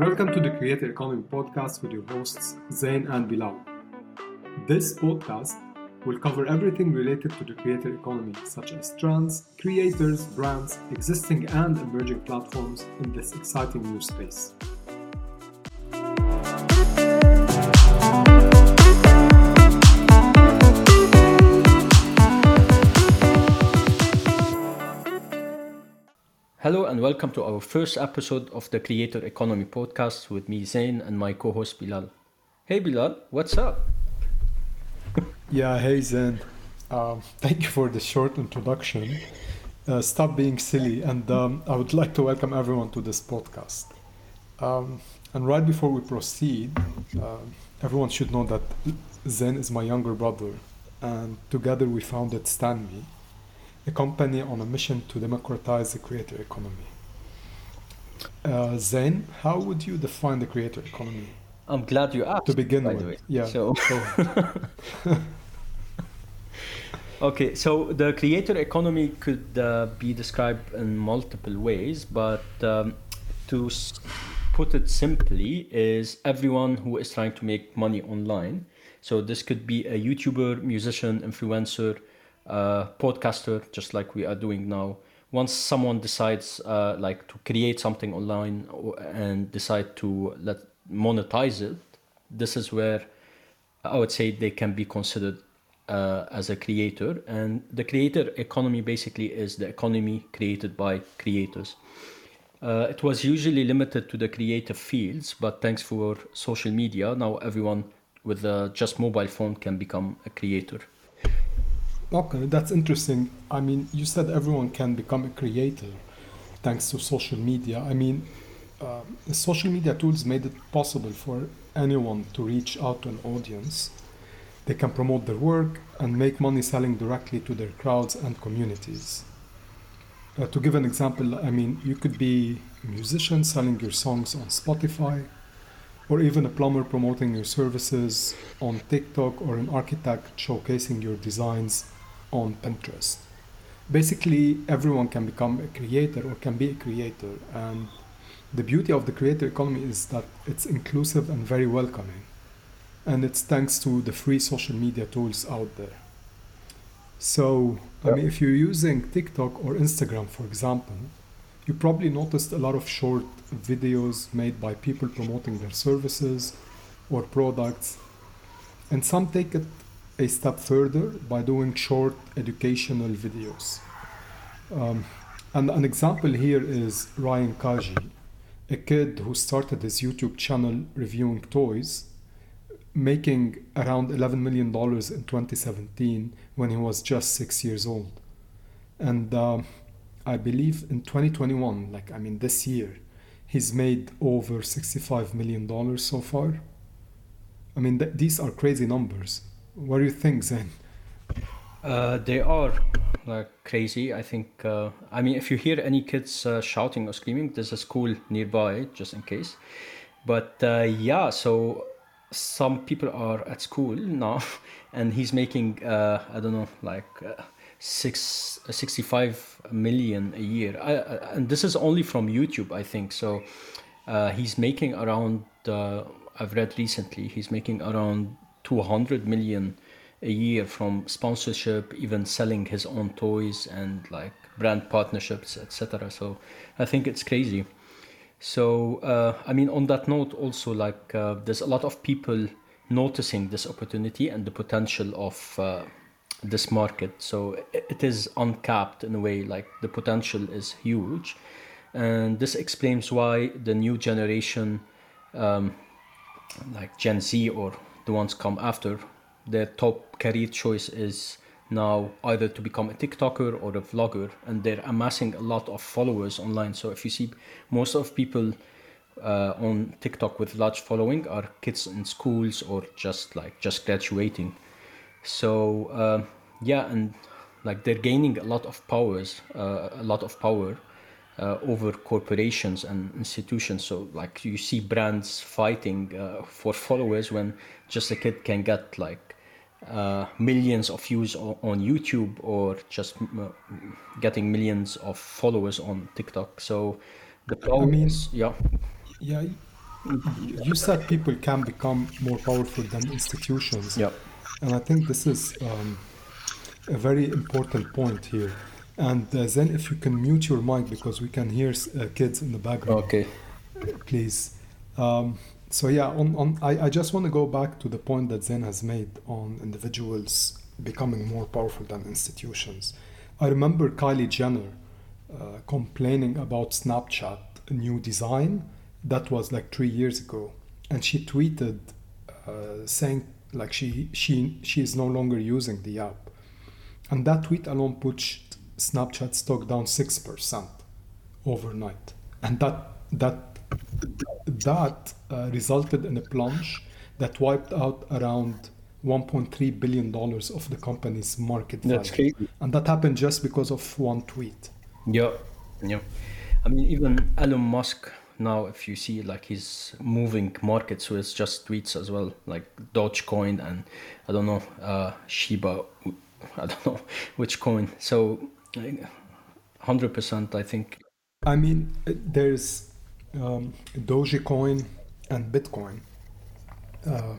Welcome to the Creator Economy podcast with your hosts Zein and Bilal. This podcast will cover everything related to the creator economy, such as trends, creators, brands, existing and emerging platforms in this exciting new space. Hello and welcome to our first episode of the Creator Economy podcast with me, Zein, and my co host Bilal. Hey Bilal, what's up? yeah, hey Zein. Um, thank you for the short introduction. Uh, stop being silly, and um, I would like to welcome everyone to this podcast. Um, and right before we proceed, uh, everyone should know that Zein is my younger brother, and together we founded Stanme a company on a mission to democratize the creator economy. Uh, Zein, how would you define the creator economy? I'm glad you asked. To begin by with, the way. yeah. So, okay, so the creator economy could uh, be described in multiple ways, but um, to s- put it simply, is everyone who is trying to make money online. So this could be a YouTuber, musician, influencer, uh, podcaster, just like we are doing now. Once someone decides, uh, like, to create something online and decide to let monetize it, this is where I would say they can be considered uh, as a creator. And the creator economy basically is the economy created by creators. Uh, it was usually limited to the creative fields, but thanks for social media, now everyone with a just mobile phone can become a creator. Okay, that's interesting. I mean, you said everyone can become a creator thanks to social media. I mean, uh, social media tools made it possible for anyone to reach out to an audience. They can promote their work and make money selling directly to their crowds and communities. Uh, to give an example, I mean, you could be a musician selling your songs on Spotify, or even a plumber promoting your services on TikTok, or an architect showcasing your designs on Pinterest. Basically, everyone can become a creator or can be a creator. And the beauty of the creator economy is that it's inclusive and very welcoming. And it's thanks to the free social media tools out there. So, I mean, if you're using TikTok or Instagram, for example, you probably noticed a lot of short videos made by people promoting their services or products. And some take it a step further by doing short educational videos. Um, and an example here is Ryan Kaji, a kid who started his YouTube channel reviewing toys, making around $11 million in 2017 when he was just six years old. And uh, I believe in 2021, like I mean this year, he's made over $65 million so far. I mean, th- these are crazy numbers. What do you think, Zein? Uh, they are like crazy. I think. Uh, I mean, if you hear any kids uh, shouting or screaming, there's a school nearby, just in case. But uh, yeah, so some people are at school now, and he's making uh, I don't know, like uh, six, 65 million a year. I, and this is only from YouTube, I think. So uh he's making around. Uh I've read recently he's making around 200 million a year from sponsorship even selling his own toys and like brand partnerships etc so i think it's crazy. So uh, i mean on that note also like uh, there's a lot of people noticing this opportunity and the potential of uh, this market. So it is uncapped in a way like the potential is huge. And this explains why the new generation um, like gen z or the ones come after, their top career choice is now either to become a TikToker or a vlogger, and they're amassing a lot of followers online. So if you see most of people uh, on TikTok with large following are kids in schools or just like just graduating. So uh, yeah, and like they're gaining a lot of powers, uh, a lot of power uh, over corporations and institutions. So, like you see brands fighting uh, for followers when just a kid can get like uh, millions of views on, on YouTube or just uh, getting millions of followers on TikTok. So the power mean- is, yeah, Yeah, you said people can become more powerful than institutions. yeah, And I think this is um, a very important point here. And uh, then, if you can mute your mic because we can hear uh, kids in the background, okay, please. Um, so yeah, on, on I, I just want to go back to the point that Zein has made on individuals becoming more powerful than institutions. I remember Kylie Jenner uh, complaining about Snapchat new design. That was like three years ago, and she tweeted uh, saying like she she she is no longer using the app, and that tweet alone pushed Snapchat stock down six percent overnight, and that that that uh, resulted in a plunge that wiped out around 1.3 billion dollars of the company's market value. that's crazy. And that happened just because of one tweet. Yeah, yeah. I mean, even Elon Musk now, if you see, like he's moving markets with just tweets as well, like Dogecoin and I don't know, uh, Shiba, I don't know which coin. So, hundred percent, I think. I mean, there's um, Dogecoin and Bitcoin. Uh,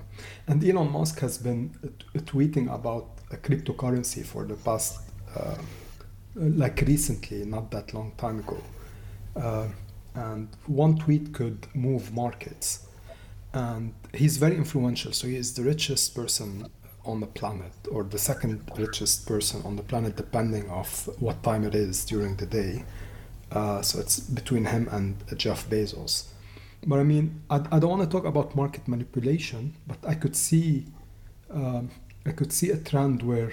and Elon Musk has been t- tweeting about a cryptocurrency for the past, uh, like recently, not that long time ago. Uh, and one tweet could move markets. And he's very influential, so he is the richest person on the planet, or the second richest person on the planet, depending of what time it is during the day. Uh, so it's between him and Jeff Bezos. But I mean, I, I don't want to talk about market manipulation, but I could see, um, I could see a trend where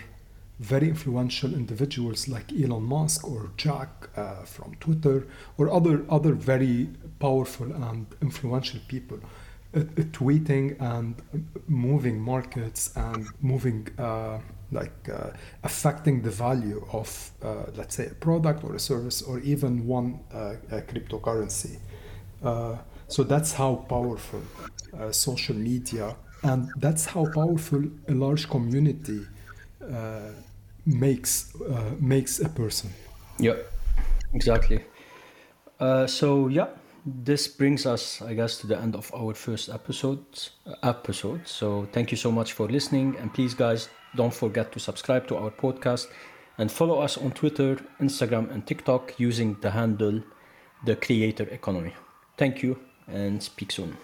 very influential individuals like Elon Musk or Jack uh, from Twitter or other other very powerful and influential people tweeting and moving markets and moving uh, like uh, affecting the value of uh, let's say a product or a service or even one uh, cryptocurrency. Uh, so that's how powerful uh, social media and that's how powerful a large community makes makes a person. Yeah, exactly. So yeah, this brings us, I guess, to the end of our first episode. Episode. So thank you so much for listening, and please, guys, don't forget to subscribe to our podcast and follow us on Twitter, Instagram, and TikTok using the handle the Creator Economy. Thank you, and speak soon.